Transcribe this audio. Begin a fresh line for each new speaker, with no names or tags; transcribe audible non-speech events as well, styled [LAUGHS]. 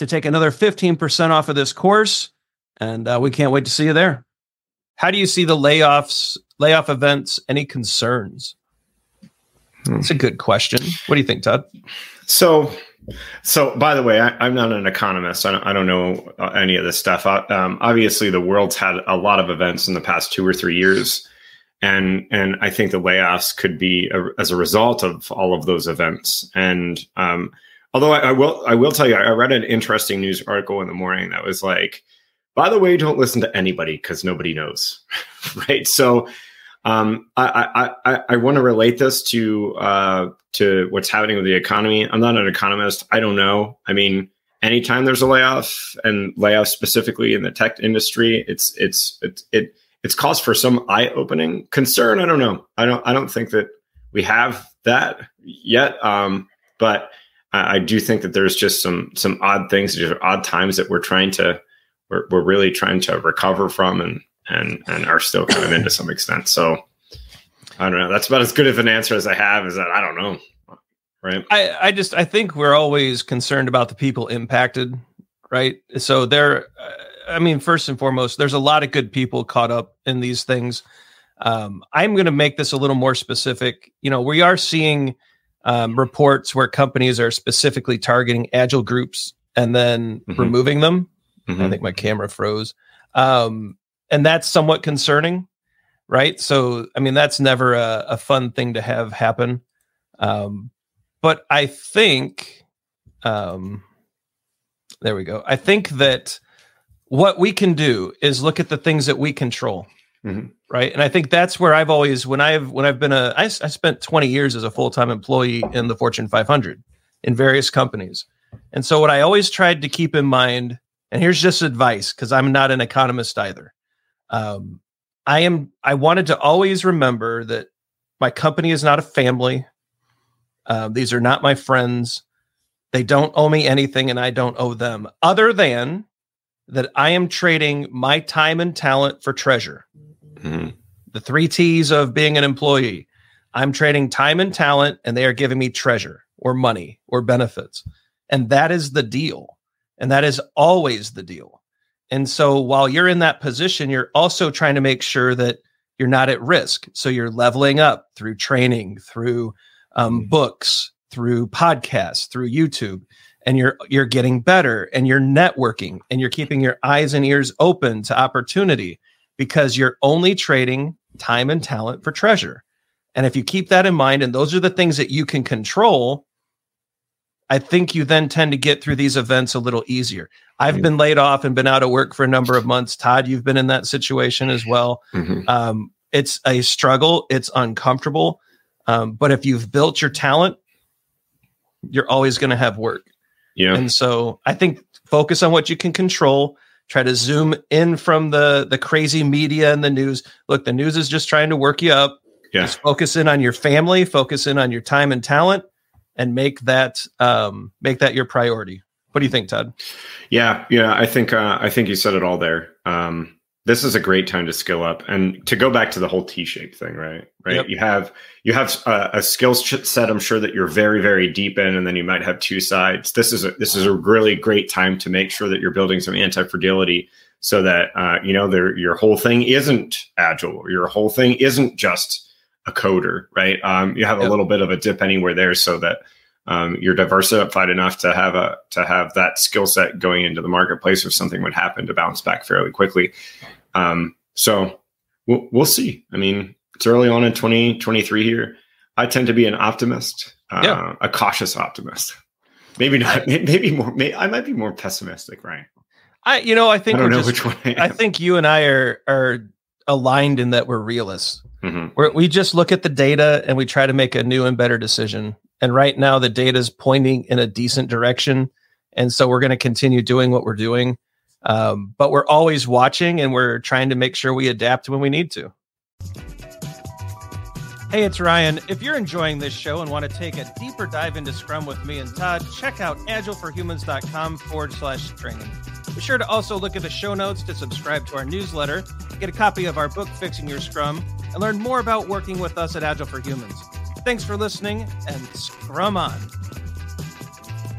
to take another 15% off of this course. And uh, we can't wait to see you there. How do you see the layoffs, layoff events? Any concerns? That's a good question. What do you think, Todd?
So, so by the way, I, am not an economist. I don't, I don't know uh, any of this stuff. Uh, um, obviously, the world's had a lot of events in the past two or three years, and and I think the layoffs could be a, as a result of all of those events. And um, Although I, I, will, I will tell you, I read an interesting news article in the morning that was like, by the way, don't listen to anybody because nobody knows, [LAUGHS] right? So, um, I, I, I, I want to relate this to uh, to what's happening with the economy. I'm not an economist. I don't know. I mean, anytime there's a layoff and layoff specifically in the tech industry, it's it's it, it it's cause for some eye-opening concern. I don't know. I don't I don't think that we have that yet. Um, but I, I do think that there's just some some odd things, just odd times that we're trying to we're, we're really trying to recover from and and and are still kind of in to some extent. So I don't know. That's about as good of an answer as I have. Is that I don't know. Right.
I I just I think we're always concerned about the people impacted. Right. So there. I mean, first and foremost, there's a lot of good people caught up in these things. Um, I'm going to make this a little more specific. You know, we are seeing um, reports where companies are specifically targeting agile groups and then mm-hmm. removing them. Mm-hmm. I think my camera froze. Um, and that's somewhat concerning, right? So, I mean, that's never a, a fun thing to have happen. Um, but I think, um, there we go. I think that what we can do is look at the things that we control. Mm-hmm. Right. And I think that's where I've always, when I've, when I've been a, I, I spent 20 years as a full time employee in the Fortune 500 in various companies. And so what I always tried to keep in mind, and here's just advice because I'm not an economist either. Um, I am, I wanted to always remember that my company is not a family. Uh, these are not my friends. They don't owe me anything and I don't owe them, other than that I am trading my time and talent for treasure. Mm-hmm. The three T's of being an employee. I'm trading time and talent, and they are giving me treasure or money or benefits. And that is the deal. And that is always the deal. And so while you're in that position, you're also trying to make sure that you're not at risk. So you're leveling up through training, through um, mm-hmm. books, through podcasts, through YouTube, and you're you're getting better and you're networking and you're keeping your eyes and ears open to opportunity because you're only trading time and talent for treasure. And if you keep that in mind, and those are the things that you can control, I think you then tend to get through these events a little easier. I've mm-hmm. been laid off and been out of work for a number of months. Todd, you've been in that situation as well. Mm-hmm. Um, it's a struggle, it's uncomfortable. Um, but if you've built your talent, you're always going to have work. Yeah. And so I think focus on what you can control try to zoom in from the the crazy media and the news. Look, the news is just trying to work you up. Yeah. Just focus in on your family, focus in on your time and talent, and make that um, make that your priority. What do you think, Todd?
Yeah, yeah, I think uh, I think you said it all there. Um, this is a great time to skill up and to go back to the whole t-shaped thing right? Right? Yep. you have you have a, a skill set i'm sure that you're very very deep in and then you might have two sides. This is a this is a really great time to make sure that you're building some anti-fragility so that uh, you know there, your whole thing isn't agile. Your whole thing isn't just a coder right? Um, you have yep. a little bit of a dip anywhere there so that um, you're diversified enough to have a to have that skill set going into the marketplace if something would happen to bounce back fairly quickly um, so we'll, we'll see. I mean, it's early on in 2023 here. I tend to be an optimist, uh, yeah. a cautious optimist. Maybe not. [LAUGHS] Maybe more. Maybe, I might be more pessimistic, right?
I, you know, I think I don't know just, which one. I, I, think you and I are are aligned in that we're realists. Mm-hmm. We're, we just look at the data and we try to make a new and better decision. And right now, the data is pointing in a decent direction, and so we're going to continue doing what we're doing. Um, but we're always watching and we're trying to make sure we adapt when we need to. Hey, it's Ryan. If you're enjoying this show and want to take a deeper dive into Scrum with me and Todd, check out agileforhumans.com forward slash training. Be sure to also look at the show notes to subscribe to our newsletter, get a copy of our book, Fixing Your Scrum, and learn more about working with us at Agile for Humans. Thanks for listening and Scrum on.